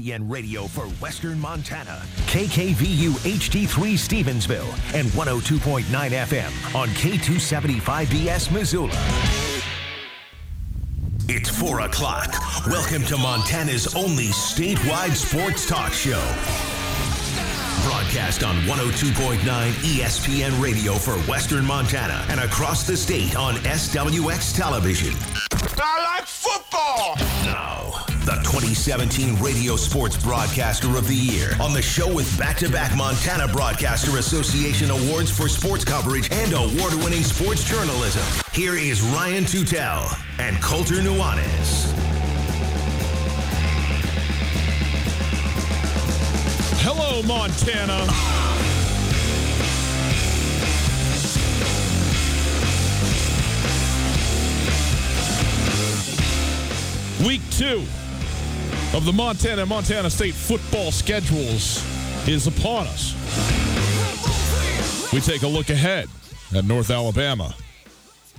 ESPN Radio for Western Montana. KKVU HD3 Stevensville and 102.9 FM on K275BS Missoula. It's 4 o'clock. Welcome to Montana's only statewide sports talk show. Broadcast on 102.9 ESPN Radio for Western Montana and across the state on SWX Television. I like football. Now, the 2017 Radio Sports Broadcaster of the Year on the show with back to back Montana Broadcaster Association awards for sports coverage and award winning sports journalism. Here is Ryan Tutel and Colter Nuanez. Hello, Montana. Week two of the Montana Montana State football schedules is upon us. We take a look ahead at North Alabama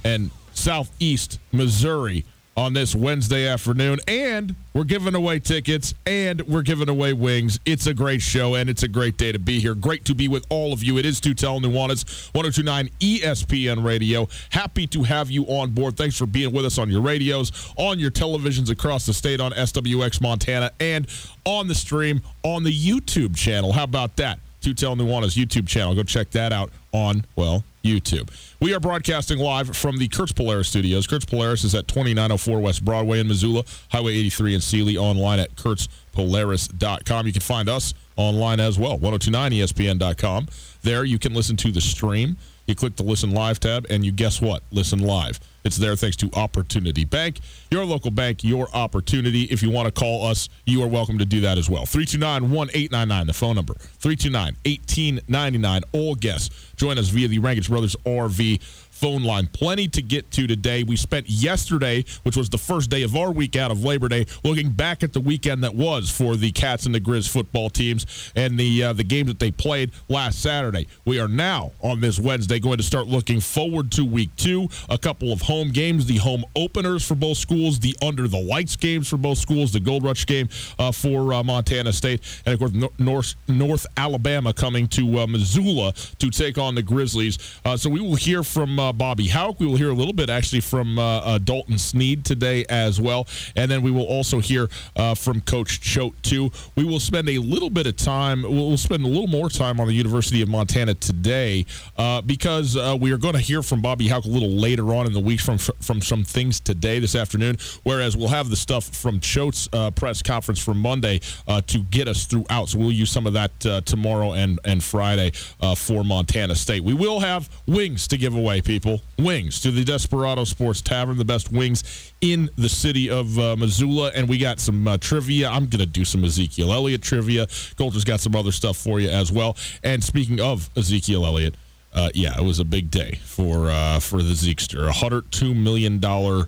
and Southeast Missouri on this Wednesday afternoon. And we're giving away tickets and we're giving away wings. It's a great show and it's a great day to be here. Great to be with all of you. It is Tutel Nuanez, 1029 ESPN Radio. Happy to have you on board. Thanks for being with us on your radios, on your televisions across the state on SWX Montana, and on the stream on the YouTube channel. How about that? Tutel Nuanez YouTube channel. Go check that out on, well, YouTube. We are broadcasting live from the Kurtz Polaris studios. Kurtz Polaris is at 2904 West Broadway in Missoula, Highway 83 in Seeley, online at kurtzpolaris.com. You can find us online as well, 1029ESPN.com. There you can listen to the stream. You click the Listen Live tab, and you guess what? Listen live. It's there thanks to Opportunity Bank, your local bank, your opportunity. If you want to call us, you are welcome to do that as well. 329 1899, the phone number. 329 1899. All guests join us via the Rankage Brothers RV phone line. Plenty to get to today. We spent yesterday, which was the first day of our week out of Labor Day, looking back at the weekend that was for the Cats and the Grizz football teams and the uh, the games that they played last Saturday. We are now on this Wednesday going to start looking forward to week two. A couple of home games, the home openers for both schools, the under the lights games for both schools, the Gold Rush game uh, for uh, Montana State, and of course Nor- North North Alabama coming to uh, Missoula to take on the Grizzlies. Uh, so we will hear from uh, Bobby Hauck. We will hear a little bit actually from uh, uh, Dalton Sneed today as well. And then we will also hear uh, from Coach Choate, too. We will spend a little bit of time, we'll spend a little more time on the University of Montana today uh, because we are going to hear from Bobby Hauck a little later on in the week from, from some things today, this afternoon, whereas we'll have the stuff from Choate's press conference for Monday to get us throughout. So we'll use some of that tomorrow and, and Friday for Montana State. We will have wings to give away, people. Wings to the Desperado Sports Tavern, the best wings in the city of uh, Missoula. And we got some uh, trivia. I'm going to do some Ezekiel Elliott trivia. Colter's got some other stuff for you as well. And speaking of Ezekiel Elliott, uh, yeah, it was a big day for uh, for the Zekester. A hundred two million dollar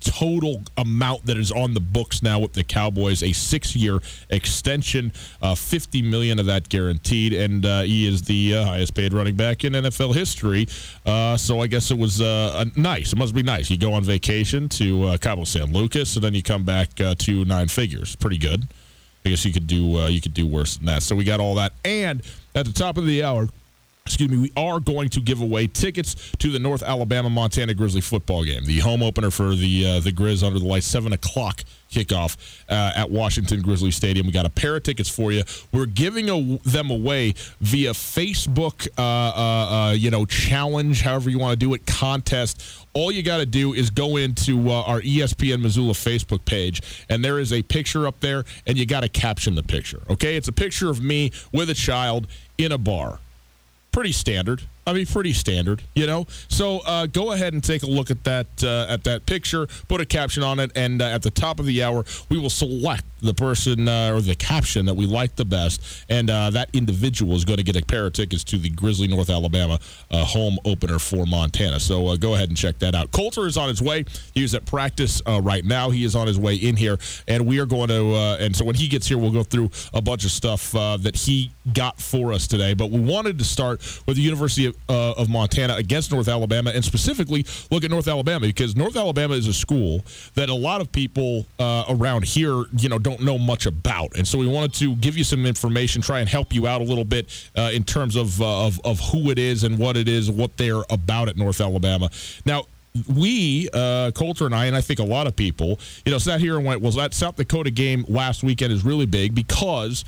total amount that is on the books now with the Cowboys, a six-year extension, uh, 50 million of that guaranteed, and uh, he is the uh, highest-paid running back in NFL history. Uh, so I guess it was uh, nice. It must be nice. You go on vacation to uh, Cabo San Lucas, and then you come back to nine figures. Pretty good. I guess you could do you could do worse than that. So we got all that, and at the top of the hour excuse me, we are going to give away tickets to the North Alabama Montana Grizzly football game, the home opener for the uh, the Grizz under the lights, seven o'clock kickoff uh, at Washington Grizzly Stadium. We got a pair of tickets for you. We're giving a, them away via Facebook, uh, uh, uh you know, challenge, however you want to do it, contest. All you got to do is go into uh, our ESPN Missoula Facebook page, and there is a picture up there, and you got to caption the picture. Okay, it's a picture of me with a child in a bar pretty standard. I mean, pretty standard, you know. So uh, go ahead and take a look at that uh, at that picture. Put a caption on it, and uh, at the top of the hour, we will select the person uh, or the caption that we like the best, and uh, that individual is going to get a pair of tickets to the Grizzly North Alabama uh, home opener for Montana. So go ahead and check that out. Colter is on his way. He is at practice right now. He is on his way in here, and we are going to. and so when he gets here, we'll go through a bunch of stuff that he got for us today. But we wanted to start with the University of uh, of Montana against North Alabama, and specifically look at North Alabama because North Alabama is a school that a lot of people uh, around here, you know, don't know much about, and so we wanted to give you some information, try and help you out a little bit uh, in terms of, uh, of of who it is and what it is, what they're about at North Alabama. Now, we, uh, Colter and I, and I think a lot of people, you know, sat here and went, well, that South Dakota game last weekend is really big because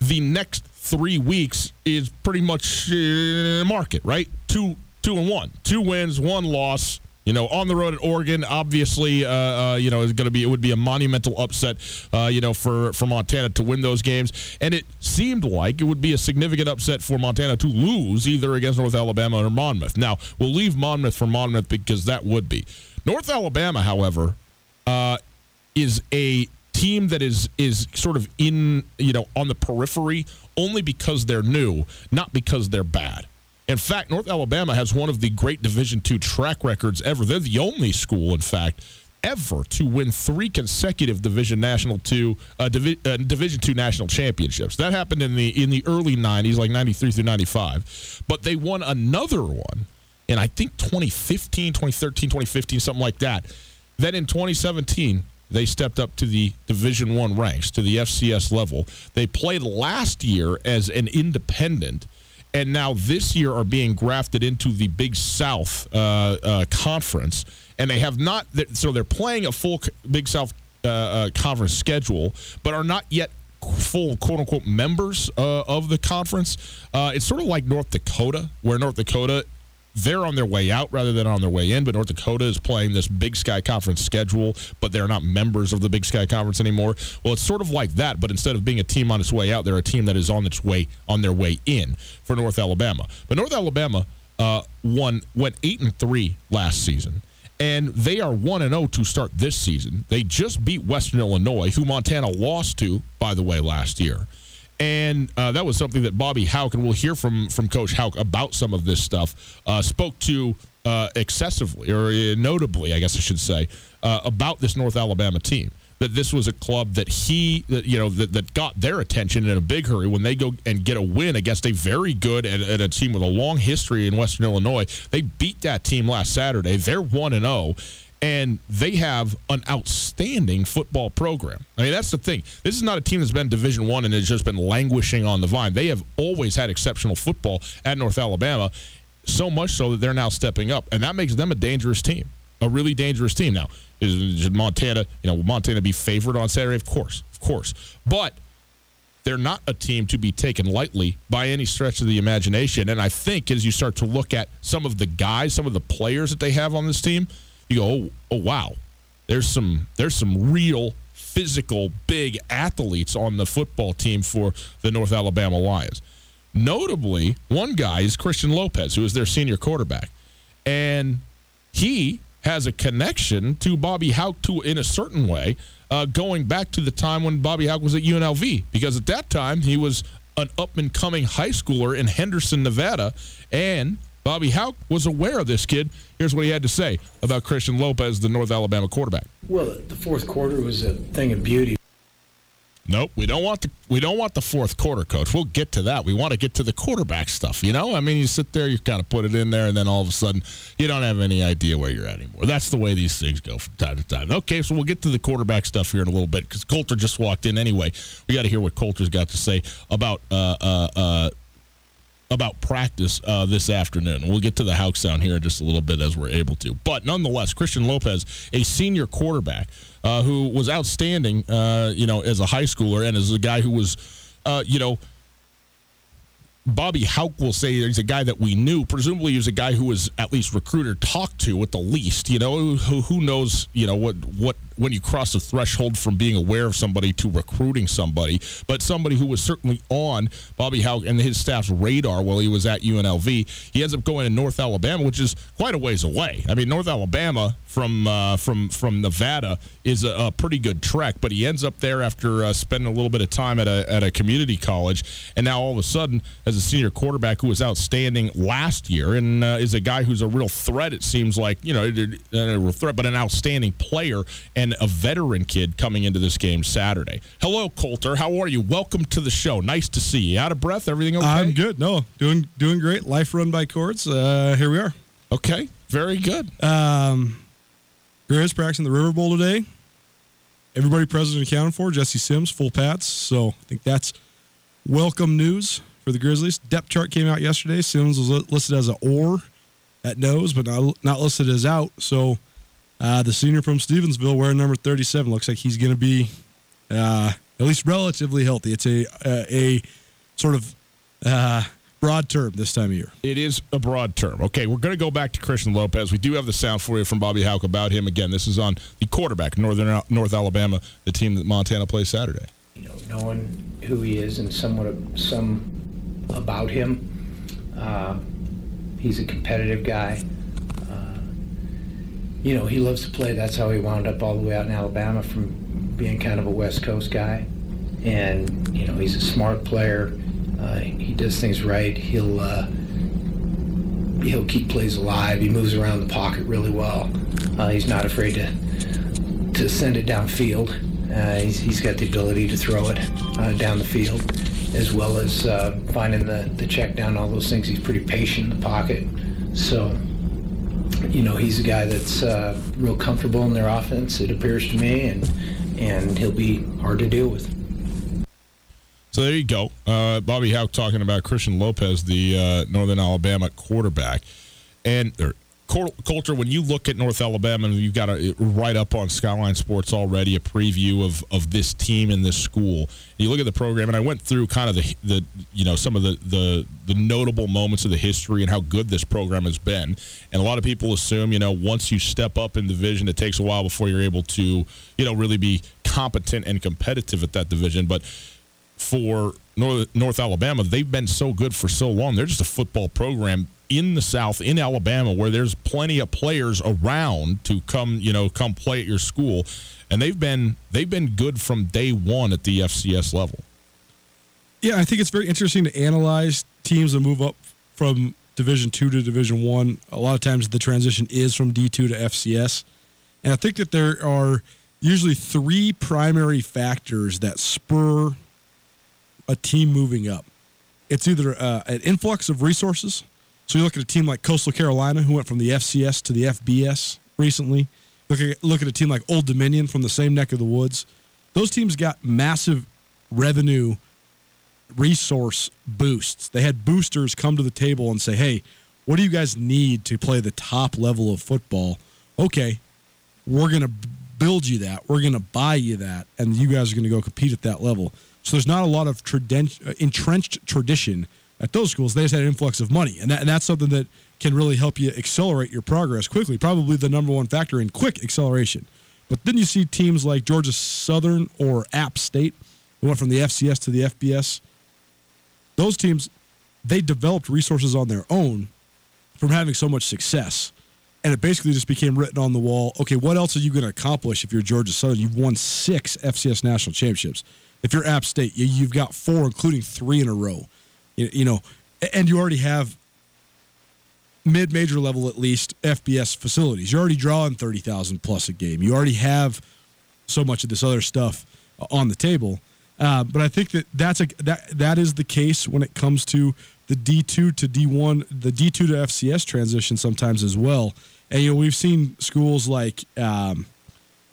the next three weeks is pretty much uh, market, right? Two, two and one, two wins, one loss. You know, on the road at Oregon, obviously, uh, uh, you know, is going to be it would be a monumental upset, uh, you know, for for Montana to win those games, and it seemed like it would be a significant upset for Montana to lose either against North Alabama or Monmouth. Now we'll leave Monmouth for Monmouth because that would be North Alabama, however, uh, is a team that is is sort of in you know on the periphery only because they're new, not because they're bad. In fact, North Alabama has one of the great Division two track records ever. They're the only school, in fact, ever to win three consecutive Division National two uh, Divi- uh, Division two national championships. That happened in the in the early '90s, like '93 through '95. But they won another one in I think 2015, 2013, 2015, something like that. Then in 2017, they stepped up to the Division One ranks, to the FCS level. They played last year as an independent, and now this year are being grafted into the Big South uh, uh, Conference. And they have not, so they're playing a full Big South uh, uh, Conference schedule, but are not yet full quote unquote members uh, of the conference. Uh, it's sort of like North Dakota, where North Dakota they're on their way out rather than on their way in. But North Dakota is playing this Big Sky Conference schedule, but they're not members of the Big Sky Conference anymore. Well, it's sort of like that, but instead of being a team on its way out, they're a team that is on its way on their way in for North Alabama. But North Alabama uh, won went eight and three last season. And they are 1 and 0 to start this season. They just beat Western Illinois, who Montana lost to, by the way, last year. And uh, that was something that Bobby Hauck, and we'll hear from from Coach Hauck about some of this stuff, uh, spoke to uh, excessively or uh, notably, I guess I should say, uh, about this North Alabama team. That this was a club that he, that, you know, that, that got their attention in a big hurry when they go and get a win against a very good and, and a team with a long history in Western Illinois. They beat that team last Saturday. They're one and zero. And they have an outstanding football program. I mean, that's the thing. This is not a team that's been Division One and has just been languishing on the vine. They have always had exceptional football at North Alabama. so much so that they're now stepping up, and that makes them a dangerous team, a really dangerous team. Now, is Montana, you know, will Montana be favored on Saturday? Of course, of course, but they're not a team to be taken lightly by any stretch of the imagination. And I think as you start to look at some of the guys, some of the players that they have on this team, you go, oh, oh wow, there's some there's some real physical big athletes on the football team for the North Alabama Lions. Notably, one guy is Christian Lopez, who is their senior quarterback, and he has a connection to Bobby Hauck to in a certain way uh, going back to the time when Bobby Hauck was at UNLV, because at that time he was an up and coming high schooler in Henderson, Nevada, and Bobby Hauck was aware of this kid. Here's what he had to say about Christian Lopez, the North Alabama quarterback. Well, the fourth quarter was a thing of beauty. Nope, we don't want the we don't want the fourth quarter, coach. We'll get to that. We want to get to the quarterback stuff. You know, I mean, you sit there, you kind of put it in there, and then all of a sudden, you don't have any idea where you're at anymore. That's the way these things go from time to time. Okay, so we'll get to the quarterback stuff here in a little bit because Colter just walked in anyway. We got to hear what Colter's got to say about uh, uh, uh, about practice uh, this afternoon. We'll get to the Hauck sound here in just a little bit as we're able to. But nonetheless, Christian Lopez, a senior quarterback uh, who was outstanding, uh, you know, as a high schooler and as a guy who was, uh, you know, Bobby Hauck will say he's a guy that we knew. Presumably, he was a guy who was at least recruiter talked to at the least. You know, who, who knows? You know what what when you cross the threshold from being aware of somebody to recruiting somebody, but somebody who was certainly on Bobby Hauck and his staff's radar while he was at UNLV. He ends up going to North Alabama, which is quite a ways away. I mean, North Alabama from uh, from from Nevada is a, a, pretty good trek, but he ends up there after uh, spending a little bit of time at a at a community college, and now all of a sudden, as a senior quarterback who was outstanding last year and uh, is a guy who's a real threat. It seems like you know a real threat, but an outstanding player and a veteran kid coming into this game Saturday. Hello, Colter. How are you? Welcome to the show. Nice to see you. Out of breath? Everything okay? I'm good. No, doing doing great. Life run by Courts. Uh, here we are. Okay, very good. Um, Grizz practicing the River Bowl today. Everybody present and accounted for. Jesse Sims, full pats. So I think that's welcome news for the Grizzlies. Depth chart came out yesterday. Sims was listed as an or at nose, but not not listed as out. So uh, the senior from Stevensville, wearing number 37, looks like he's going to be uh, at least relatively healthy. It's a a, a sort of uh, broad term this time of year. It is a broad term. Okay, we're going to go back to Christian Lopez. We do have the sound for you from Bobby Hauck about him. Again, this is on the quarterback, Northern North Alabama, the team that Montana plays Saturday. You know, knowing who he is and somewhat of, some about him. Uh, he's a competitive guy you know, he loves to play. That's how he wound up all the way out in Alabama from being kind of a West Coast guy. And, you know, he's a smart player. Uh, he does things right. He'll uh, he'll keep plays alive. He moves around the pocket really well. Uh, he's not afraid to to send it downfield. Uh, he's, he's got the ability to throw it uh, down the field, as well as uh, finding the, the check down, all those things. He's pretty patient in the pocket. So you know, he's a guy that's uh, real comfortable in their offense, it appears to me, and and he'll be hard to deal with. So there you go. Uh, Bobby Hauck talking about Christian Lopez, the uh, Northern Alabama quarterback. And Colter, when you look at North Alabama, you've got a right up on Skyline Sports already a preview of, of this team and this school. You look at the program, and I went through kind of the the you know some of the, the the notable moments of the history and how good this program has been. And a lot of people assume you know once you step up in division, it takes a while before you're able to you know really be competent and competitive at that division. But for North, North Alabama, they've been so good for so long. They're just a football program in the South, in Alabama, where there's plenty of players around to come, you know, come play at your school, and they've been they've been good from day one at the FCS level. Yeah, I think it's very interesting to analyze teams that move up from Division two to Division one. A lot of times the transition is from D two to FCS, and I think that there are usually three primary factors that spur a team moving up. It's either uh, an influx of resources so you look at a team like Coastal Carolina, who went from the FCS to the FBS recently. Look at look at a team like Old Dominion from the same neck of the woods. Those teams got massive revenue resource boosts. They had boosters come to the table and say, "Hey, What do you guys need to play the top level of football? Okay, we're going to build you that. We're going to buy you that, and you guys are going to go compete at that level. So there's not a lot of uh, entrenched tradition at those schools. They just had an influx of money, and, that, and that's something that can really help you accelerate your progress quickly. Probably the number one factor in quick acceleration. But then you see teams like Georgia Southern or App State, who went from the FCS to the FBS. Those teams, they developed resources on their own from having so much success. And it basically just became written on the wall. Okay, what else are you going to accomplish if you're Georgia Southern? You've won six FCS national championships. If you're App State, you've got four, including three in a row. You know, and you already have mid-major level at least FBS facilities. You're already drawing thirty thousand plus a game. You already have so much of this other stuff on the table. Uh, but I think that that's a that that is the case when it comes to the D two to D one, the D two to FCS transition sometimes as well. And you know we've seen schools like um,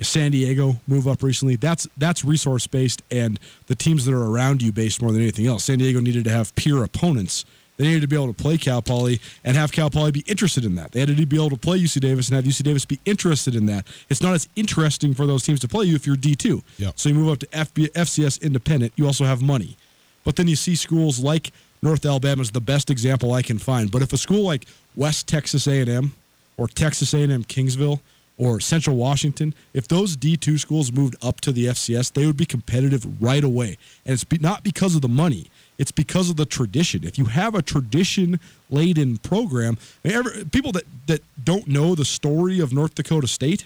San Diego move up recently. That's that's resource based, and the teams that are around you based more than anything else. San Diego needed to have peer opponents they needed to be able to play Cal Poly and have Cal Poly be interested in that. They had to be able to play UC Davis and have UC Davis be interested in that. It's not as interesting for those teams to play you if you're D2. Yep. So you move up to FB, FCS independent. You also have money. But then you see schools like North Alabama is the best example I can find. But if a school like West Texas A&M or Texas A&M Kingsville or Central Washington, if those D2 schools moved up to the FCS, they would be competitive right away. And it's be, not because of the money. It's because of the tradition. If you have a tradition laden program, every, people that, that don't know the story of North Dakota State,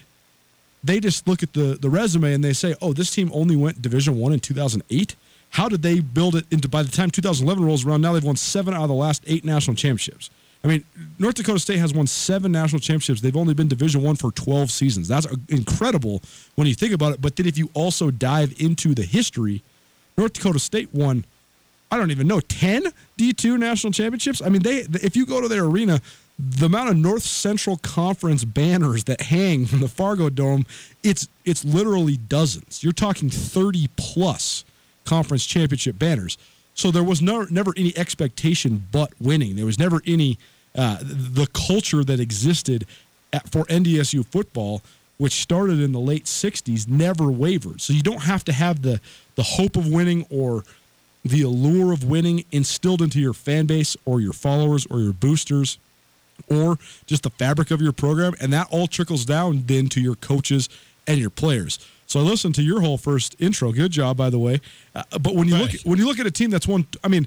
they just look at the, the resume and they say, oh, this team only went Division One in 2008. How did they build it into by the time 2011 rolls around? Now they've won seven out of the last eight national championships. I mean, North Dakota State has won seven national championships. They've only been Division One for 12 seasons. That's incredible when you think about it. But then if you also dive into the history, North Dakota State won I don't even know, 10 D2 national championships. I mean, they if you go to their arena, the amount of North Central Conference banners that hang from the Fargo Dome, it's it's literally dozens. You're talking 30 plus conference championship banners. So there was no, never any expectation but winning. There was never any uh, the culture that existed at, for NDSU football, which started in the late '60s, never wavered. So you don't have to have the the hope of winning or the allure of winning instilled into your fan base or your followers or your boosters or just the fabric of your program and that all trickles down then to your coaches and your players so i listened to your whole first intro good job by the way uh, but when you look when you look at a team that's won i mean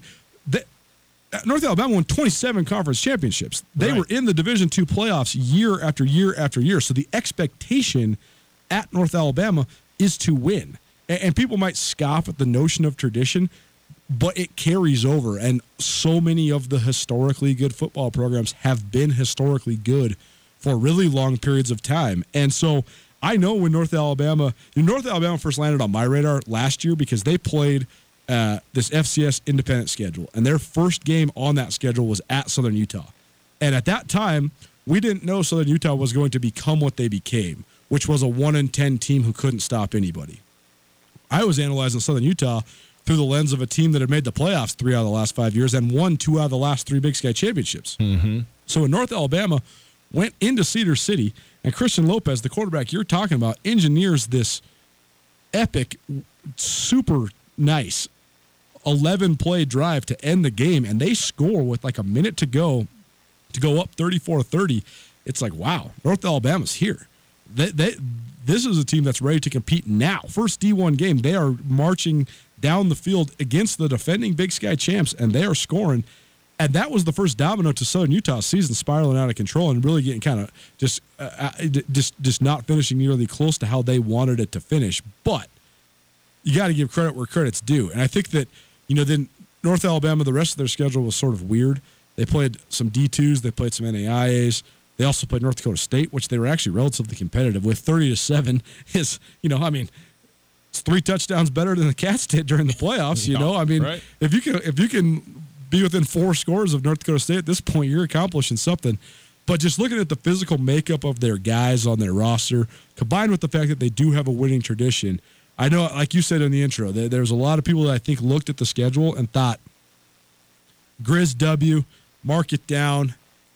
uh, North Alabama won 27 conference championships. They right. were in the Division two playoffs year after year after year. So the expectation at North Alabama is to win. And people might scoff at the notion of tradition, but it carries over. And so many of the historically good football programs have been historically good for really long periods of time. And so I know when North Alabama, North Alabama first landed on my radar last year because they played uh, this FCS independent schedule, and their first game on that schedule was at Southern Utah. And at that time, we didn't know Southern Utah was going to become what they became, which was a one in ten team who couldn't stop anybody. I was analyzing Southern Utah through the lens of a team that had made the playoffs three out of the last five years and won two out of the last three Big Sky championships. Mm-hmm. So when North Alabama went into Cedar City, and Christian Lopez, the quarterback you're talking about, engineers this epic, super nice 11 play drive to end the game, and they score with like a minute to go to go up 34 30. It's like, wow, North Alabama's here. They, they, this is a team that's ready to compete now. First D1 game, they are marching down the field against the defending Big Sky champs, and they are scoring. And that was the first domino to Southern Utah's season spiraling out of control and really getting kind of just, uh, uh just, just not finishing nearly close to how they wanted it to finish. But you got to give credit where credit's due. And I think that, you know, then North Alabama, the rest of their schedule was sort of weird. They played some D2s, they played some NAIAs. They also played North Dakota State, which they were actually relatively competitive with. 30 to 7 is, you know, I mean, it's three touchdowns better than the Cats did during the playoffs. You know, I mean, right. if you can if you can be within four scores of North Dakota State at this point, you're accomplishing something. But just looking at the physical makeup of their guys on their roster, combined with the fact that they do have a winning tradition, I know, like you said in the intro, there, there's a lot of people that I think looked at the schedule and thought, Grizz W, mark it down.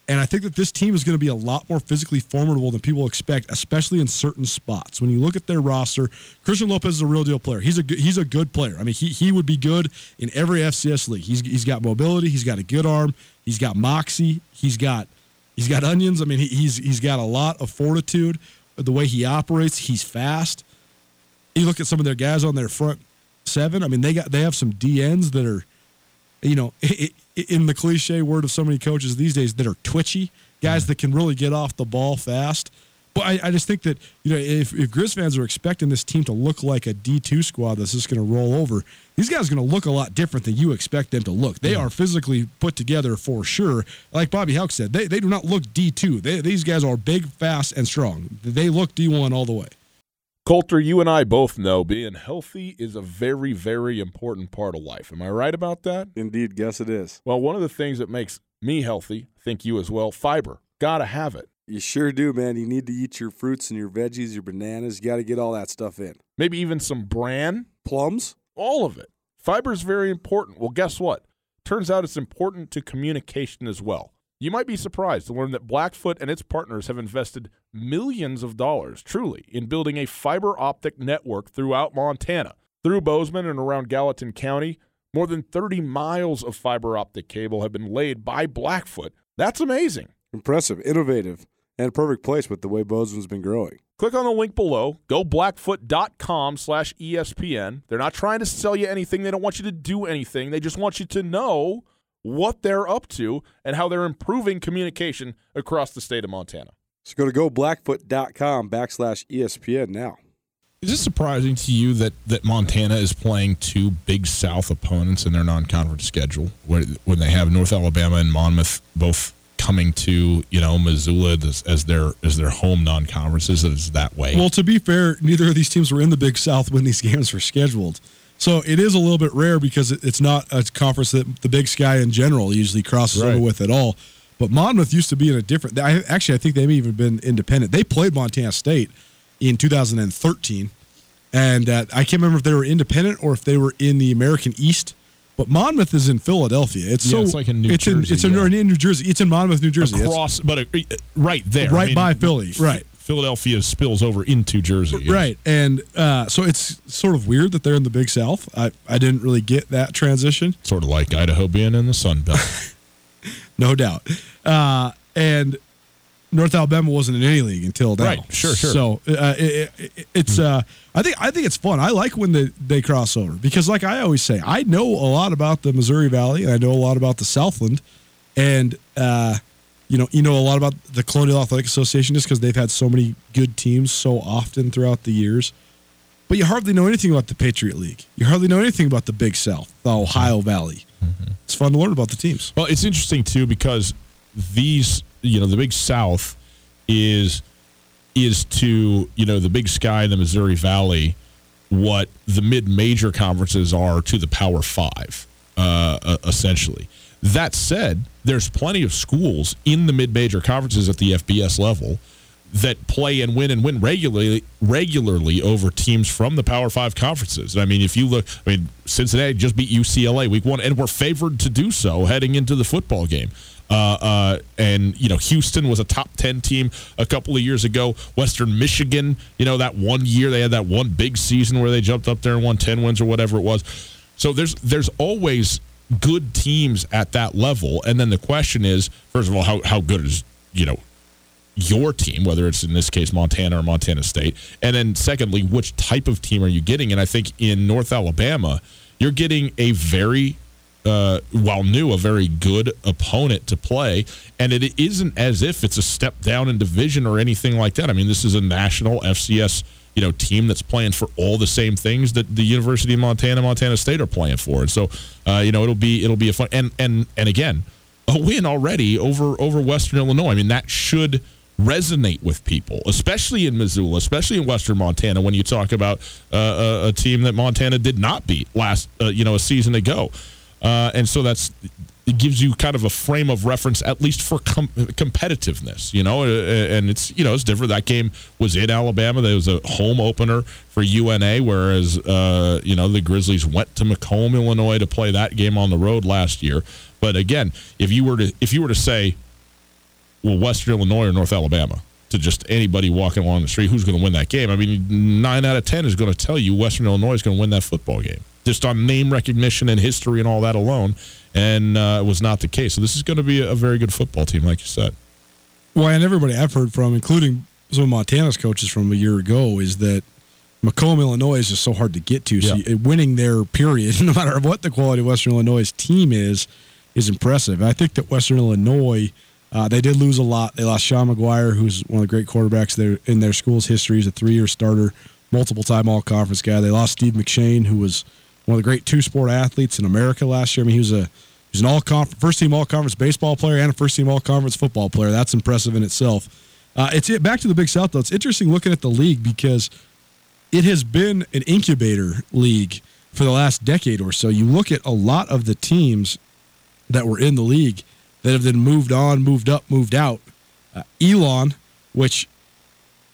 And I think that this team is going to be a lot more physically formidable than people expect, especially in certain spots. When you look at their roster, Christian Lopez is a real deal player. He's a good, he's a good player. I mean, he he would be good in every FCS league. He's he's got mobility. He's got a good arm. He's got moxie. He's got he's got onions. I mean, he, he's he's got a lot of fortitude. The way he operates, he's fast. You look at some of their guys on their front seven. I mean, they got they have some DNs that are, you know, in the cliche word of so many coaches these days, that are twitchy guys mm. that can really get off the ball fast. But I, I just think that you know if, if Grizz fans are expecting this team to look like a D two squad that's just going to roll over, these guys are going to look a lot different than you expect them to look. They mm. are physically put together for sure. Like Bobby Hauck said, they, they do not look D two. These guys are big, fast, and strong. They look D one all the way. Colter, you and I both know being healthy is a very, very important part of life. Am I right about that? Indeed, guess it is. Well, one of the things that makes me healthy, think you as well, fiber. Gotta have it. You sure do, man. You need to eat your fruits and your veggies, your bananas. You got to get all that stuff in. Maybe even some bran, plums, all of it. Fiber is very important. Well, guess what? Turns out it's important to communication as well. You might be surprised to learn that Blackfoot and its partners have invested millions of dollars, truly, in building a fiber optic network throughout Montana. Through Bozeman and around Gallatin County, more than 30 miles of fiber optic cable have been laid by Blackfoot. That's amazing. Impressive, innovative, and a perfect place with the way Bozeman's been growing. Click on the link below. Go blackfoot.com slash ESPN. They're not trying to sell you anything. They don't want you to do anything. They just want you to know – what they're up to and how they're improving communication across the state of Montana. So go to goblackfoot.com backslash ESPN now. Is it surprising to you that, that Montana is playing two Big South opponents in their non-conference schedule when, when they have North Alabama and Monmouth both coming to you know Missoula as, as their as their home non-conferences? Is that way? Well, to be fair, neither of these teams were in the Big South when these games were scheduled. So it is a little bit rare because it's not a conference that the Big Sky in general usually crosses right. over with at all. But Monmouth used to be in a different. I, actually, I think they've even been independent. They played Montana State in 2013, and uh, I can't remember if they were independent or if they were in the American East. But Monmouth is in Philadelphia. It's yeah, so it's like in New it's Jersey. In, it's yeah. in, New Jersey. It's in Monmouth, New Jersey. Across, it's, but uh, right there, right I mean, by Philly. Right. Philadelphia spills over into Jersey. Yeah. Right. And uh, so it's sort of weird that they're in the Big South. I, I didn't really get that transition. Sort of like Idaho being in the Sun Belt. no doubt. Uh, and North Alabama wasn't in any league until now. Right. Sure. Sure. So uh, it, it, it's. Uh, I think. I think it's fun. I like when they they cross over because, like I always say, I know a lot about the Missouri Valley and I know a lot about the Southland, and uh, you know, you know a lot about the Colonial Athletic Association just because they've had so many good teams so often throughout the years. But you hardly know anything about the Patriot League. You hardly know anything about the Big South, the Ohio Valley. Mm-hmm. It's fun to learn about the teams. Well, it's interesting too because these, you know, the Big South is is to you know the Big Sky and the Missouri Valley what the mid-major conferences are to the Power Five, uh, essentially. That said, there's plenty of schools in the mid-major conferences at the FBS level that play and win and win regularly regularly over teams from the Power Five conferences. I mean, if you look, I mean, Cincinnati just beat UCLA week one, and we're favored to do so heading into the football game. Uh, uh, and you know, Houston was a top ten team a couple of years ago. Western Michigan, you know, that one year they had that one big season where they jumped up there and won ten wins or whatever it was. So there's there's always good teams at that level. And then the question is, first of all, how, how good is, you know, your team, whether it's in this case Montana or Montana State? And then secondly, which type of team are you getting? And I think in North Alabama, you're getting a very uh, while new, a very good opponent to play. And it isn't as if it's a step down in division or anything like that. I mean, this is a national FCS you know team that's playing for all the same things that the University of Montana, Montana State are playing for. And so, uh, you know, it'll be it'll be a fun and and and again, a win already over over Western Illinois. I mean, that should resonate with people, especially in Missoula, especially in Western Montana. When you talk about uh, a, a, team that Montana did not beat last, uh, you know, a season ago, uh, and so that's it gives you kind of a frame of reference, at least for com- competitiveness, you know. And it's you know it's different. That game was in Alabama. There was a home opener for UNA, whereas uh, you know the Grizzlies went to Macomb, Illinois, to play that game on the road last year. But again, if you were to if you were to say well, Western Illinois or North Alabama to just anybody walking along the street who's going to win that game. I mean, nine out of 10 is going to tell you Western Illinois is going to win that football game just on name recognition and history and all that alone. And uh, it was not the case. So this is going to be a very good football team, like you said. Well, and everybody I've heard from, including some of Montana's coaches from a year ago, is that Macomb, Illinois is just so hard to get to. So Yeah. winning their period, no matter what the quality of Western Illinois' team is, is impressive. I think that Western Illinois, uh, they did lose a lot. They lost Sean McGuire, who's one of the great quarterbacks there in their school's history. He's a three-year starter, multiple-time All-Conference guy. They lost Steve McShane, who was one of the great two-sport athletes in America last year. I mean, he was a he was an all-conference, first-team All-Conference baseball player and a first-team All-Conference football player. That's impressive in itself. Uh, it's it back to the Big South though. It's interesting looking at the league because it has been an incubator league for the last decade or so. You look at a lot of the teams that were in the league that have then moved on, moved up, moved out. Uh, Elon, which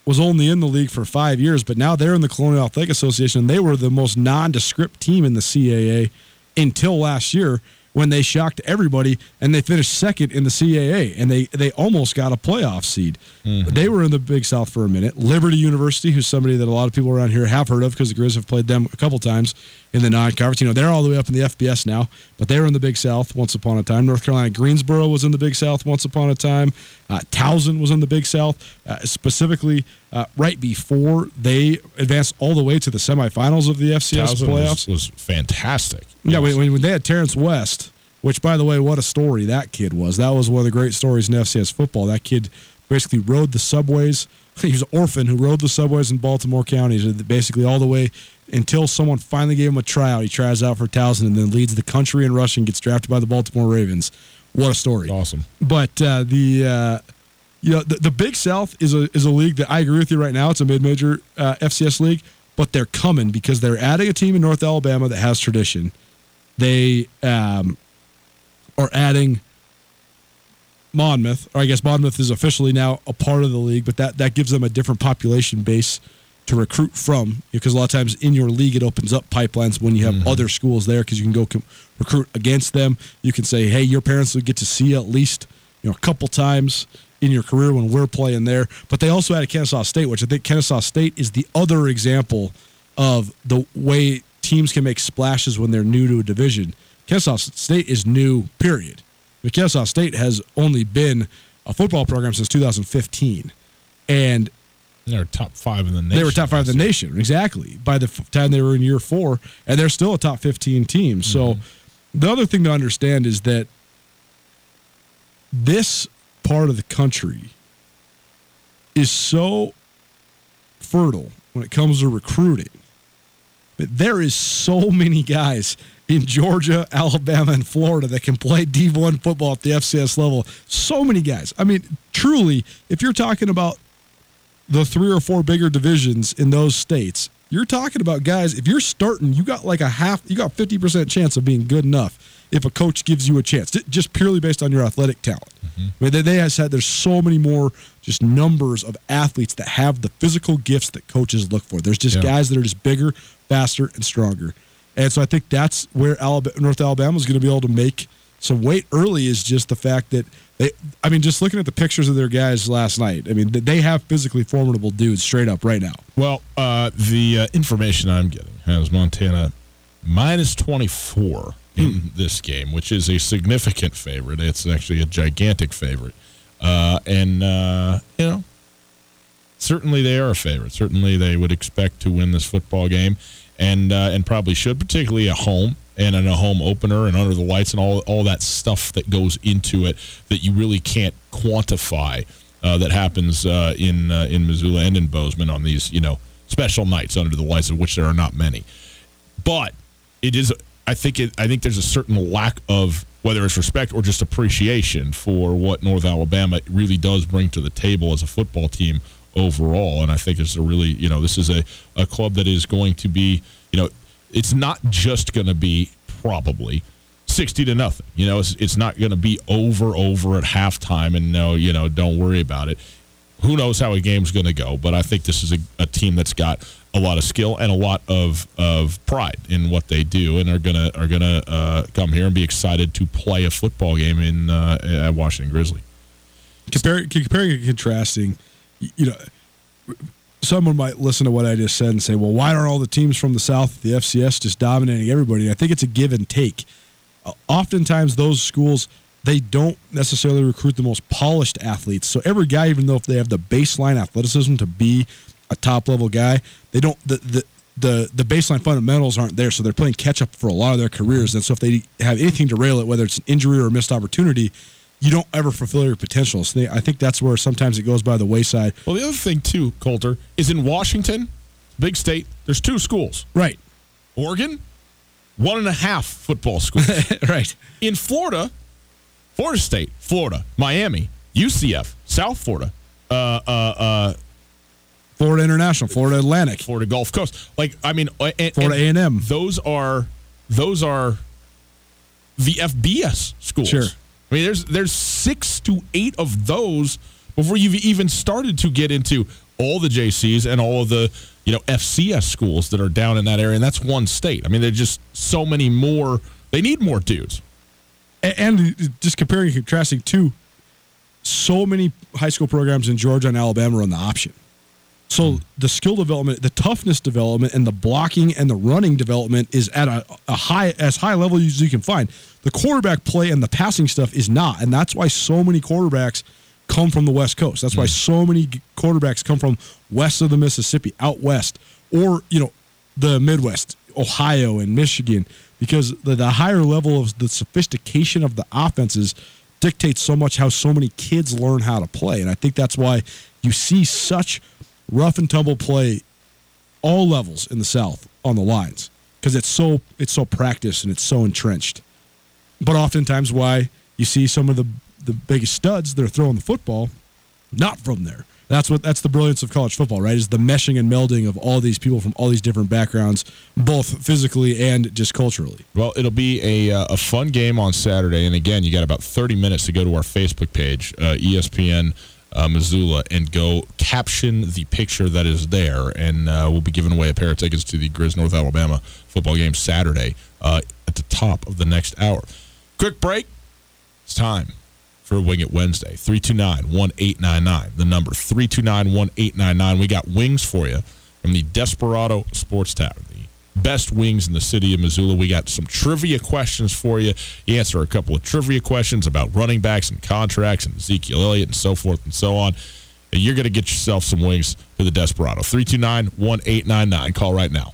was only in the league for five years, but now they're in the Colonial Athletic Association. They were the most nondescript team in the CAA until last year when they shocked everybody and they finished second in the CAA and they they almost got a playoff seed. Mm-hmm. They were in the Big South for a minute. Liberty University, who's somebody that a lot of people around here have heard of because the Grizz have played them a couple times in the non-conference. You know, they're all the way up in the FBS now, but they were in the Big South once upon a time. North Carolina Greensboro was in the Big South once upon a time. Uh, Towson was in the Big South, uh, specifically uh, right before they advanced all the way to the semifinals of the FCS Towson playoffs. was, was fantastic. Yeah, when, when they had Terrance West, which, by the way, what a story that kid was. That was one of the great stories in FCS football. That kid basically rode the subways. He was an orphan who rode the subways in Baltimore County, basically all the way until someone finally gave him a tryout. He tries out for Towson and then leads the country in rushing, gets drafted by the Baltimore Ravens. What a story! Awesome. But uh, the uh, you know the, the Big South is a is a league that I agree with you right now. It's a mid major uh, FCS league, but they're coming because they're adding a team in North Alabama that has tradition. They um, are adding Monmouth, or I guess Monmouth is officially now a part of the league, but that that gives them a different population base to recruit from because a lot of times in your league it opens up pipelines when you have mm-hmm. other schools there because you can go com- recruit against them. You can say, hey, your parents will get to see you at least you know a couple times in your career when we're playing there. But they also added Kennesaw State, which I think Kennesaw State is the other example of the way teams can make splashes when they're new to a division. Kennesaw State is new, period. But Kennesaw State has only been a football program since 2015. And They're top five in the nation. they were top five in the nation, exactly, by the f- time they were in year four, and they're still a top 15 team. So mm-hmm. the other thing to understand is that this part of the country is so fertile when it comes to recruiting. But there is so many guys in Georgia, Alabama, and Florida that can play D1 football at the FCS level. So many guys. I mean, truly, if you're talking about the three or four bigger divisions in those states, you're talking about guys. If you're starting, you got like a half, you got 50% chance of being good enough if a coach gives you a chance, just purely based on your athletic talent. Mm-hmm. I mean, they, they have said there's so many more just numbers of athletes that have the physical gifts that coaches look for. There's just Yeah. guys that are just bigger, faster, and stronger. And so I think that's where Alabama, North Alabama is going to be able to make some weight early. Is just the fact that they, I mean, just looking at the pictures of their guys last night. I mean, they have physically formidable dudes straight up right now. Well, uh, the uh, information I'm getting has Montana minus 24 in this game, which is a significant favorite. It's actually a gigantic favorite. Uh, and, uh, you know, certainly they are a favorite. Certainly they would expect to win this football game and, uh, and probably should, particularly at home and in a home opener and under the lights and all, all that stuff that goes into it that you really can't quantify uh, that happens uh, in uh, in Missoula and in Bozeman on these you know special nights under the lights, of which there are not many. But it is, I think, it, I think there's a certain lack of whether it's respect or just appreciation for what North Alabama really does bring to the table as a football team overall. And I think it's a really, you know, this is a, a club that is going to be, you know, it's not just going to be probably 60 to nothing. You know, it's, it's not going to be over, over at halftime and no, you know, don't worry about it. Who knows how a game's going to go, but I think this is a, a team that's got a lot of skill and a lot of, of pride in what they do and are gonna are gonna uh, come here and be excited to play a football game in uh, at Washington Grizzly. Comparing, comparing and contrasting, you know, someone might listen to what I just said and say, well, why aren't all the teams from the South, the FCS, just dominating everybody? I think it's a give and take. Uh, oftentimes, those schools, they don't necessarily recruit the most polished athletes. So every guy, even though if they have the baseline athleticism to be a top level guy, they don't, the, the, the, the baseline fundamentals aren't there, so they're playing catch up for a lot of their careers. And so, if they have anything to rail it, whether it's an injury or a missed opportunity, you don't ever fulfill your potential. So they, I think that's where sometimes it goes by the wayside. Well, the other thing too, Colter, is in Washington, big state. There's two schools. Right. Oregon, one and a half football schools. right. In Florida, Florida State, Florida, Miami, UCF, South Florida, uh, uh, uh, Florida International, Florida Atlantic, Florida Gulf Coast. Like, I mean, and, Florida A&M. Those are those are the FBS schools. Sure. I mean, there's there's six to eight of those before you've even started to get into all the JCs and all of the you know FCS schools that are down in that area, and that's one state. I mean, there's just so many more. They need more dudes. A- And just comparing and contrasting too, so many high school programs in Georgia and Alabama are on the option. So hmm. the skill development, the toughness development, and the blocking and the running development is at a, a high as high level as you can find. The quarterback play and the passing stuff is not, and that's why so many quarterbacks come from the West Coast. That's why so many quarterbacks come from west of the Mississippi, out west, or you know, the Midwest, Ohio and Michigan, because the, the higher level of the sophistication of the offenses dictates so much how so many kids learn how to play, and I think that's why you see such rough and tumble play all levels in the South on the lines because it's so it's so practiced and it's so entrenched. But oftentimes, why you see some of the the biggest studs that are throwing the football not from there. That's what that's the brilliance of college football, right? Is the meshing and melding of all these people from all these different backgrounds, both physically and just culturally. Well, it'll be a, uh, a fun game on Saturday. And again, you got about 30 minutes to go to our Facebook page, uh, ESPN uh, Missoula, and go caption the picture that is there. And uh, we'll be giving away a pair of tickets to the Grizz North Alabama football game Saturday uh, at the top of the next hour. Quick break. It's time for Wing It Wednesday. 329 1899. The number 329 1899. We got wings for you from the Desperado Sports Tavern. The best wings in the city of Missoula. We got some trivia questions for you. You answer a couple of trivia questions about running backs and contracts and Ezekiel Elliott and so forth and so on. And you're going to get yourself some wings to the Desperado. 329 1899. Call right now.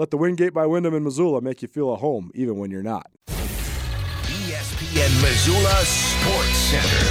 Let the Wingate by Wyndham in Missoula make you feel at home, even when you're not. ESPN Missoula Sports Center.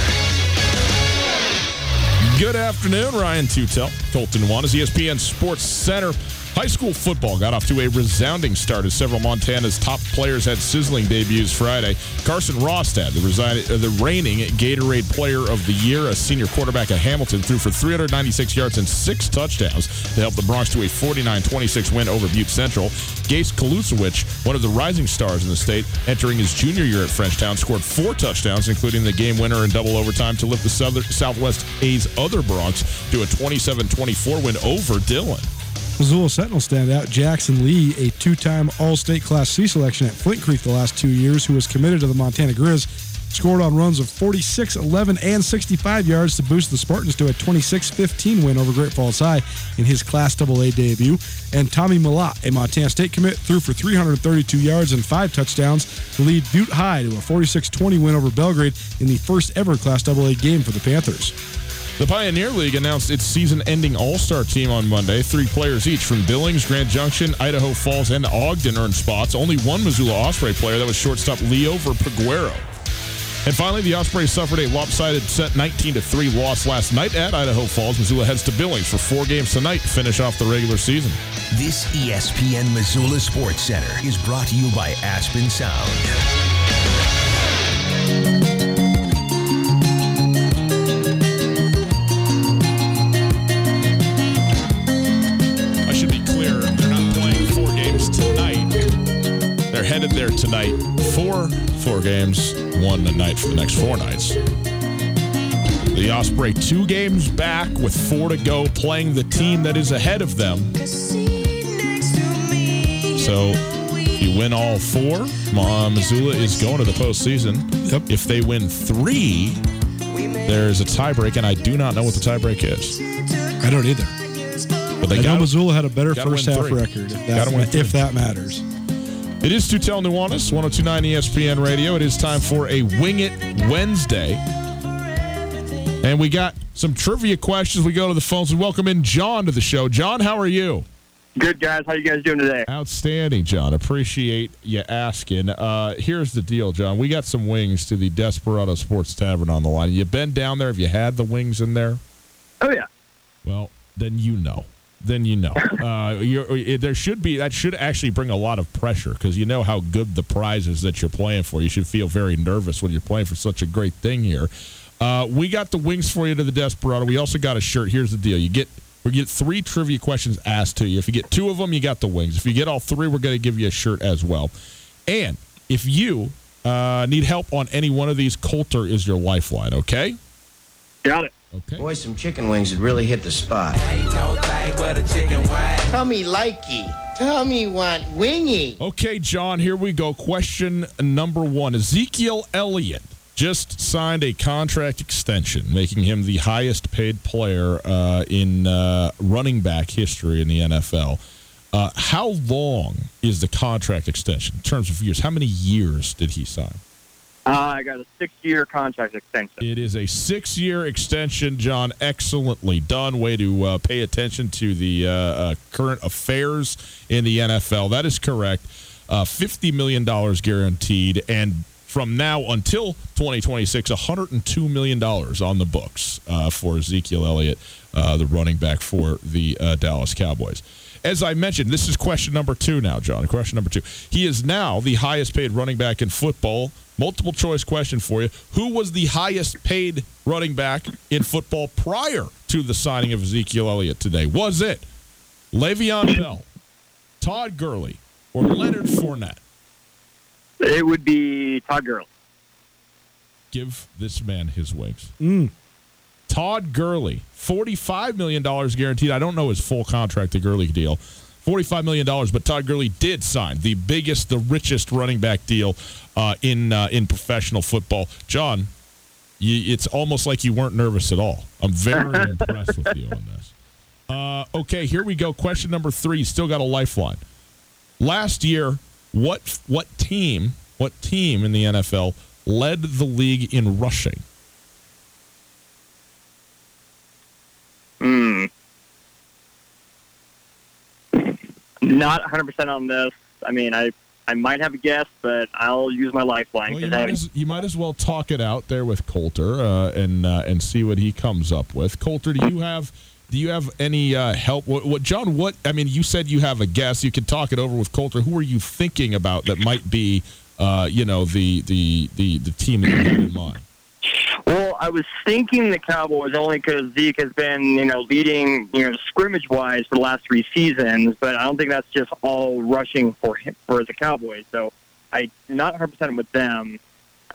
Good afternoon, Ryan Tutel. Colter Nuanez ESPN Sports Center. High school football got off to a resounding start as several Montana's top players had sizzling debuts Friday. Carson Rostad, the, resi- uh, the reigning Gatorade Player of the Year, a senior quarterback at Hamilton, threw for 396 yards and six touchdowns to help the Broncs to a 49-26 win over Butte Central. Gase Kalusewicz, one of the rising stars in the state, entering his junior year at Frenchtown, scored four touchdowns, including the game winner in double overtime to lift the Southwest A's other Broncs to a 27-24 win over Dillon. Missoula Sentinel standout Jackson Lee, a two-time All-State Class C selection at Flint Creek the last two years, who was committed to the Montana Grizz, scored on runs of 46, 11, and 65 yards to boost the Spartans to a 26-15 win over Great Falls High in his Class AA debut. And Tommy Mellott, a Montana State commit, threw for 332 yards and five touchdowns to lead Butte High to a 46-20 win over Belgrade in the first ever Class AA game for the Panthers. The Pioneer League announced its season ending All Star team on Monday. Three players each from Billings, Grand Junction, Idaho Falls, and Ogden earned spots. Only one Missoula Osprey player, that was shortstop Leo Verpaguero. And finally, the Ospreys suffered a lopsided set 19 3 loss last night at Idaho Falls. Missoula heads to Billings for four games tonight to finish off the regular season. This ESPN Missoula Sports Center is brought to you by Aspen Sound. Tonight for four games, one a night for the next four nights. The Osprey two games back with four to go, playing the team that is ahead of them. So if you win all four, Ma- Missoula is going to the postseason. Yep. If they win three, there's a tiebreak, and I do not know what the tiebreak is. I don't either. But they I know Missoula had a better first half three. record, if that, if that matters. It is Tutel Nuanez, 1029 ESPN Radio. It is time for a Wing It Wednesday. And we got some trivia questions. We go to the phones and welcome in John to the show. John, how are you? Good guys, how you guys doing today? Outstanding, John. Appreciate you asking. Uh, here's the deal, John. We got some wings to the Desperado Sports Tavern on the line. You been down there? Have you had the wings in there? Oh yeah. Well, then you know. Then you know. Uh, there should be that should actually bring a lot of pressure because you know how good the prize is that you're playing for. You should feel very nervous when you're playing for such a great thing here. Uh, we got the wings for you to the Desperado. We also got a shirt. Here's the deal: you get we get three trivia questions asked to you. If you get two of them, you got the wings. If you get all three, we're going to give you a shirt as well. And if you uh, need help on any one of these, Colter is your lifeline. Okay. Got it. Okay. Boy, some chicken wings would really hit the spot. Tell me likey. Tell me want wingy. Okay, John, here we go. Question number one Ezekiel Elliott just signed a contract extension, making him the highest paid player uh, in uh, running back history in the NFL. Uh, how long is the contract extension in terms of years? How many years did he sign? Uh, I got a six-year contract extension. It is a six year extension, John. Excellently done. Way to uh, pay attention to the uh, uh, current affairs in the NFL. That is correct. Uh, $50 million guaranteed. And from now until 2026, $102 million on the books uh, for Ezekiel Elliott, the running back for the Dallas Cowboys. As I mentioned, this is question number two now, John. Question number two. He is now the highest paid running back in football. Multiple choice question for you. Who was the highest paid running back in football prior to the signing of Ezekiel Elliott today? Was it Le'Veon Bell, Todd Gurley, or Leonard Fournette? It would be Todd Gurley. Give this man his wings. Mm. Todd Gurley, $45 million guaranteed. I don't know his full contract, the Gurley deal. $45 million, but Todd Gurley did sign the biggest, the richest running back deal uh, in uh, in professional football. John, you, it's almost like you weren't nervous at all. I'm very impressed with you on this. Uh, okay, here we go. Question number three. Still got a lifeline. Last year, what what team what team in the NFL led the league in rushing? Hmm. Not 100% on this. I mean, I I might have a guess, but I'll use my lifeline. Well, you might, as, you might as well talk it out there with Colter uh, and uh, and see what he comes up with. Colter, do you have do you have any uh, help? What, what John? What I mean, you said you have a guess. You can talk it over with Colter. Who are you thinking about that might be, uh, you know, the the the the team that you had in mind? Well, I was thinking the Cowboys only because Zeke has been, you know, leading, you know, scrimmage wise for the last three seasons. But I don't think that's just all rushing for him, for the Cowboys. So I not 100 percent with them.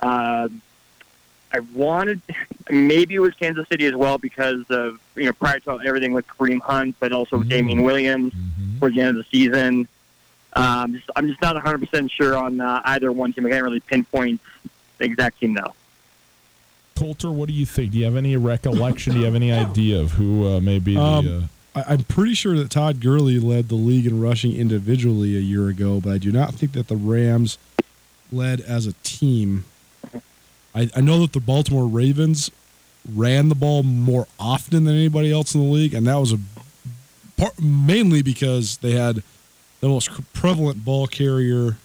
Uh, I wanted maybe it was Kansas City as well because of you know prior to everything with Kareem Hunt, but also with Damien Williams towards the end of the season. Um, just, I'm just not 100 percent sure on uh, either one team. I can't really pinpoint the exact team though. Colter, what do you think? Do you have any recollection? do you have any idea of who uh, may be the? Um, I, I'm pretty sure that Todd Gurley led the league in rushing individually a year ago, but I do not think that the Rams led as a team. I, I know that the Baltimore Ravens ran the ball more often than anybody else in the league, and that was a part, mainly because they had the most prevalent ball carrier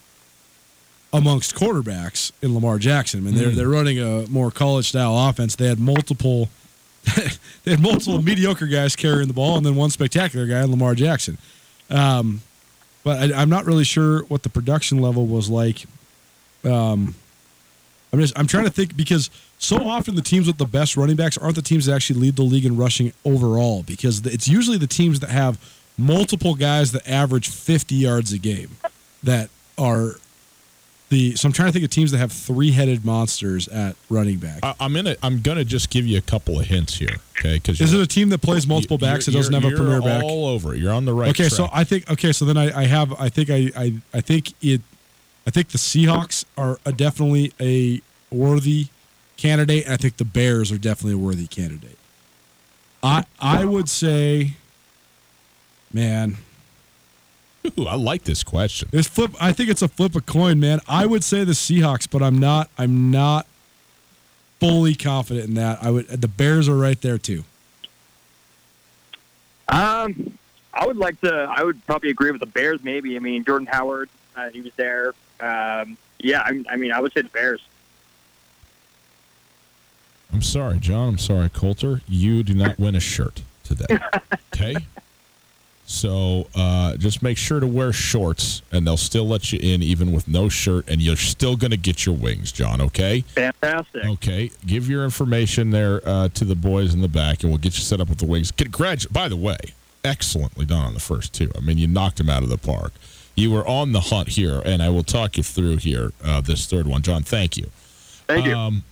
amongst quarterbacks in Lamar Jackson. I mean, they're Mm. they're running a more college style offense. They had multiple they had multiple mediocre guys carrying the ball, and then one spectacular guy, Lamar Jackson. Um, but I, I'm not really sure what the production level was like. Um, I'm just I'm trying to think because so often the teams with the best running backs aren't the teams that actually lead the league in rushing overall because it's usually the teams that have multiple guys that average 50 yards a game that are the so I'm trying to think of teams that have three-headed monsters at running back. I, I'm gonna I'm gonna just give you a couple of hints here, okay? Because Is it a team that plays multiple backs that doesn't have a premier back? All over. You're on the right. okay, so. I think okay, so then I, I have I think I, I I think it I think the Seahawks are a definitely a worthy candidate, and I think the Bears are definitely a worthy candidate. I I would say, man, Ooh, I like this question. this flip. I think it's a flip a coin, man. I would say the Seahawks, but I'm not. I'm not fully confident in that. I would. The Bears are right there too. Um, I would like to. I would probably agree with the Bears. Maybe. I mean, Jordan Howard. Uh, he was there. Um, yeah. I, I mean, I would say the Bears. I'm sorry, John. I'm sorry, Colter. You do not win a shirt today. Okay. So uh, just make sure to wear shorts, and they'll still let you in even with no shirt, and you're still going to get your wings, John. Okay. Fantastic. Okay. Give your information there uh, to the boys in the back, and we'll get you set up with the wings. Get gradu- By the way, excellently done on the first two. I mean, you knocked him out of the park. You were on the hunt here, and I will talk you through here uh, this third one, John. Thank you. Thank you. Um,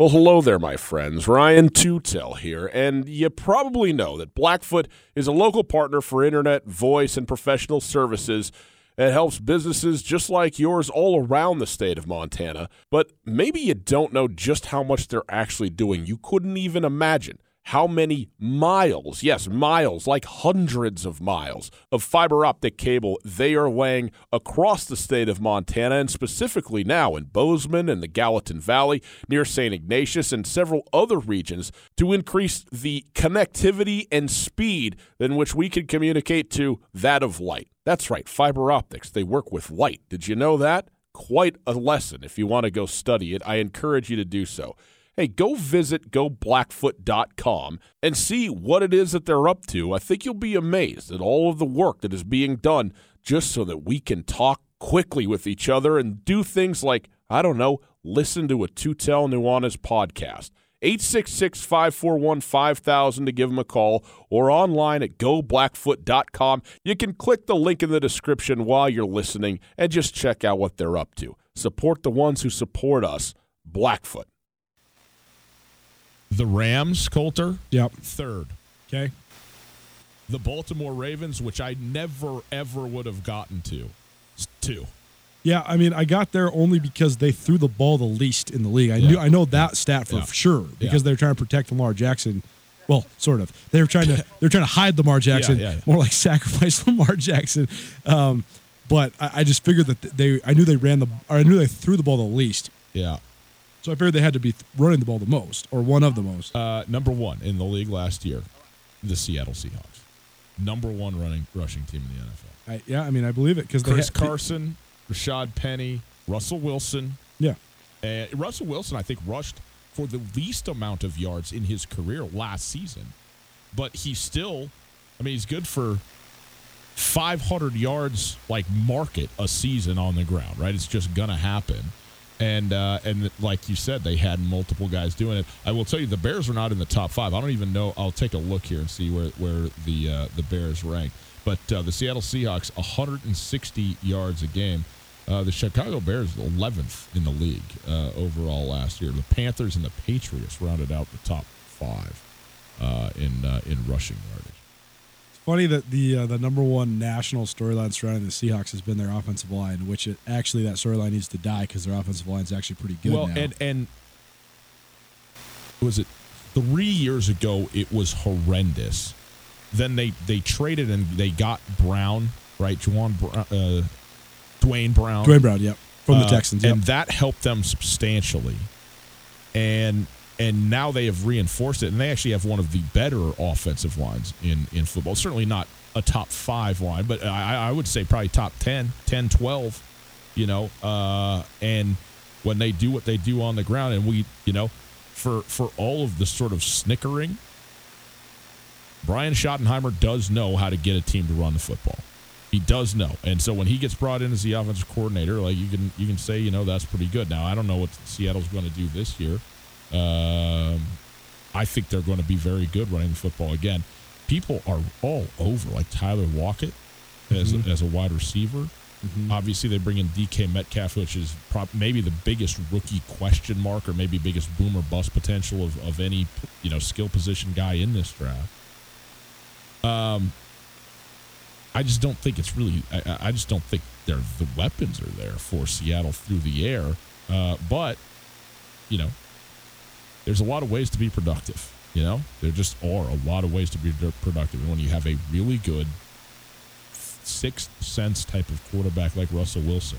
Well, hello there, my friends. Ryan Tutel here, and you probably know that Blackfoot is a local partner for internet, voice, and professional services that helps businesses just like yours all around the state of Montana. But maybe you don't know just how much they're actually doing. You couldn't even imagine how many miles, yes, miles, like hundreds of miles of fiber optic cable they are laying across the state of Montana and specifically now in Bozeman and the Gallatin Valley near St. Ignatius and several other regions to increase the connectivity and speed in which we can communicate to that of light. That's right, fiber optics, they work with light. Did you know that? Quite a lesson. If you want to go study it, I encourage you to do so hey, go visit goblackfoot.com and see what it is that they're up to. I think you'll be amazed at all of the work that is being done just so that we can talk quickly with each other and do things like, I don't know, listen to a Tutel Nuanez podcast. 866 541 5000 to give them a call or online at goblackfoot.com. You can click the link in the description while you're listening and just check out what they're up to. Support the ones who support us, Blackfoot. The Rams, Colter, Yep. third. Okay. The Baltimore Ravens, which I never ever would have gotten to, two. Yeah, I mean, I got there only because they threw the ball the least in the league. I knew I know that stat for Yeah. sure because Yeah. they're trying to protect Lamar Jackson. Well, sort of. They're trying to they're trying to hide Lamar Jackson, yeah, yeah. more like sacrifice Lamar Jackson. Um, but I, I just figured that they I knew they ran the or I knew they threw the ball the least. Yeah. So I figured they had to be running the ball the most or one of the most. Uh, number one in the league last year, the Seattle Seahawks. Number one running rushing team in the NFL. I, yeah, I mean, I believe it because they Chris had, Carson, Rashaad Penny, Russell Wilson. Yeah, Uh, Russell Wilson, I think, rushed for the least amount of yards in his career last season, but he still, I mean, he's good for 500 yards, like market a season on the ground, right? It's just gonna happen. And uh, and like you said, they had multiple guys doing it. I will tell you, the Bears are not in the top five. I don't even know. I'll take a look here and see where where the uh, the Bears rank. But uh, the Seattle Seahawks, 160 yards a game. Uh, the Chicago Bears, 11th in the league uh, overall last year. The Panthers and the Patriots rounded out the top five uh, in in rushing yardage. It's funny that the uh, the number one national storyline surrounding the Seahawks has been their offensive line, which it actually that storyline needs to die because their offensive line is actually pretty good well, now. and and was it three years ago? It was horrendous. Then they they traded and they got Brown, right? Juwan, Brown, uh, Duane Brown, Duane Brown, yep, from the Uh, Texans, yep. and that helped them substantially. And and now they have reinforced it, and they actually have one of the better offensive lines in in football. Certainly not a top five line, but I, I would say probably top 10, 10, 12, you know. Uh, and when they do what they do on the ground, and we, you know, for for all of the sort of snickering, Brian Schottenheimer does know how to get a team to run the football. He does know, and so when he gets brought in as the offensive coordinator, like you can you can say, you know, that's pretty good. Now I don't know what Seattle's going to do this year. Um, I think they're going to be very good running the football again. People are all over, like Tyler Lockett as Mhm. as a wide receiver. Obviously, they bring in DK Metcalf, which is prob- maybe the biggest rookie question mark, or maybe biggest boomer bust potential of, of any you know skill position guy in this draft. Um, I just don't think it's really. I- I, I just don't think they're, the weapons are there for Seattle through the air. Uh, but you know, there's a lot of ways to be productive. You know, there just are a lot of ways to be productive. And when you have a really good sixth sense type of quarterback like Russell Wilson,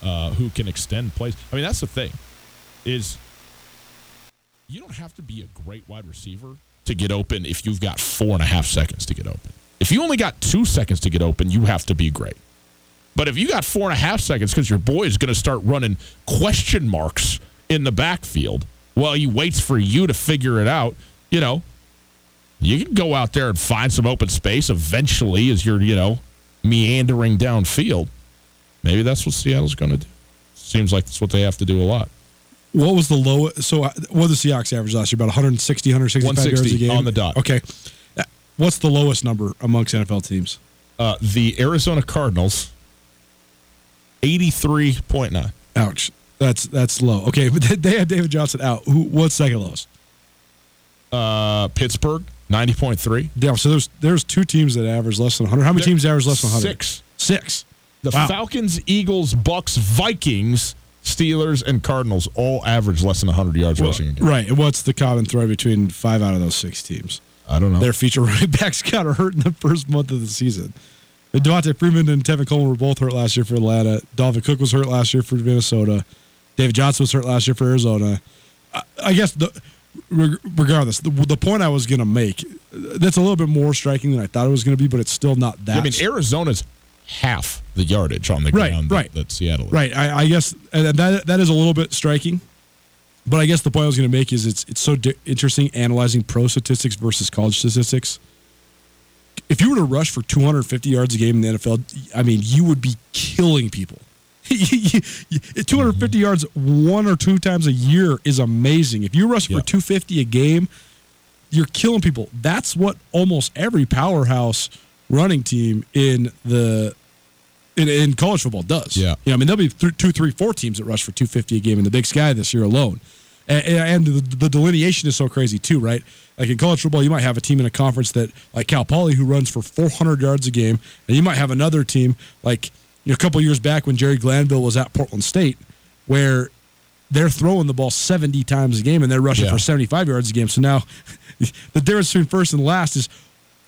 uh, who can extend plays. I mean, that's the thing is you don't have to be a great wide receiver to get open if you've got four and a half seconds to get open. If you only got two seconds to get open, you have to be great. But if you got four and a half seconds because your boy is going to start running question marks in the backfield while he waits for you to figure it out, you know, you can go out there and find some open space eventually as you're, you know, meandering downfield. Maybe that's what Seattle's going to do. Seems like that's what they have to do a lot. What was the low? So, uh, what did the Seahawks average last year? About 160, 165 yards a game on the dot. Okay. Uh, What's the lowest number amongst NFL teams? Uh, the Arizona Cardinals, 83.9. Ouch. That's that's low. Okay, but they had David Johnson out. Who? What's second lowest? Uh, Pittsburgh, 90.3. Yeah. So there's there's two teams that average less than 100. How many There- teams average less than 100? Six. Six. The Wow. Falcons, Eagles, Bucks, Vikings, Steelers, and Cardinals all average less than 100 yards rushing. Right. And what's the common thread between five out of those six teams? I don't know. Their feature running backs got hurt in the first month of the season. Devonta Freeman and Tevin Coleman were both hurt last year for Atlanta. Dalvin Cook was hurt last year for Minnesota. David Johnson was hurt last year for Arizona. I, I guess the regardless, the, the point I was going to make that's a little bit more striking than I thought it was going to be, but it's still not that. I mean, Arizona's half the yardage on the Right, ground right. that, that Seattle is. Right. I, I guess and that that is a little bit striking, but I guess the point I was going to make is it's it's so di- interesting analyzing pro statistics versus college statistics. If you were to rush for 250 yards a game in the NFL, I mean, you would be killing people. 250 yards one or two times a year is amazing. If you rush for 250 a game, you're killing people. That's what almost every powerhouse running team in the in, in college football does. Yeah. You know, I mean, there'll be th- two, three, four teams that rush for 250 a game in the Big Sky this year alone. And, and the, the delineation is so crazy too, right? Like in college football, you might have a team in a conference that, like Cal Poly, who runs for 400 yards a game, and you might have another team like a couple years back when Jerry Glanville was at Portland State, where they're throwing the ball 70 times a game and they're rushing Yeah. for 75 yards a game. So now the difference between first and last is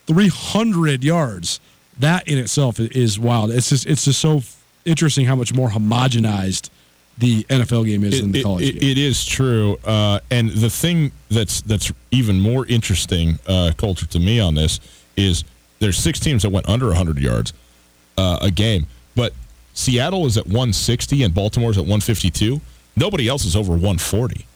300 yards. That in itself is wild. It's just it's just so interesting how much more homogenized the NFL game is than the It- college it- game. it is true, uh, and the thing that's that's even more interesting, uh, Colter to me on this is there's six teams that went under 100 yards uh, a game, but Seattle is at 160 and Baltimore's at 152. Nobody else is over 140.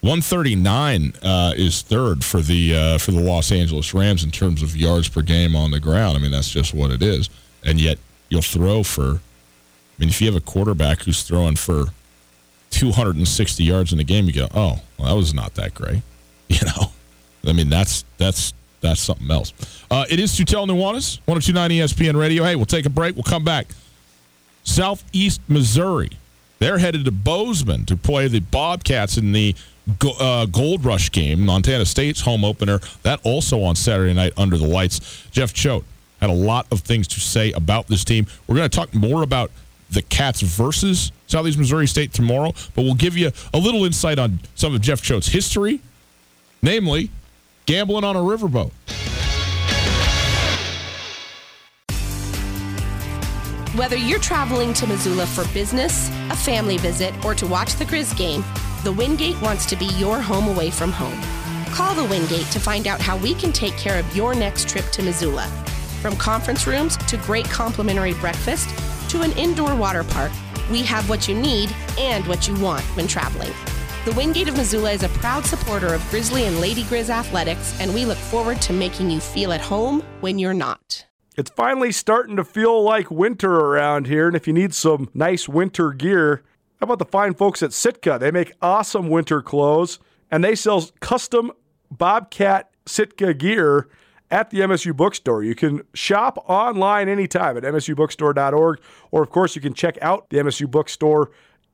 139 uh, is third for the uh, for the Los Angeles Rams in terms of yards per game on the ground. I mean, that's just what it is. And yet, you'll throw for. I mean, if you have a quarterback who's throwing for 260 yards in a game, you go, "Oh, well, that was not that great." You know, I mean, that's that's that's something else. Uh, it is Tutel Nuanez, 1029 ESPN Radio. Hey, we'll take a break. We'll come back. Southeast Missouri. They're headed to Bozeman to play the Bobcats in the uh, Gold Rush game, Montana State's home opener. That also on Saturday night under the lights. Jeff Choate had a lot of things to say about this team. We're going to talk more about the Cats versus Southeast Missouri State tomorrow, but we'll give you a little insight on some of Jeff Choate's history, namely gambling on a riverboat. Whether you're traveling to Missoula for business, a family visit, or to watch the Grizz game, The Wingate wants to be your home away from home. Call the Wingate to find out how we can take care of your next trip to Missoula. From conference rooms to great complimentary breakfast to an indoor water park, we have what you need and what you want when traveling. The Wingate of Missoula is a proud supporter of Grizzly and Lady Grizz athletics, and we look forward to making you feel at home when you're not. It's finally starting to feel like winter around here, and if you need some nice winter gear, how about the fine folks at Sitka? They make awesome winter clothes, and they sell custom Bobcat Sitka gear at the MSU bookstore. You can shop online anytime at msubookstore.org, or of course, you can check out the MSU bookstore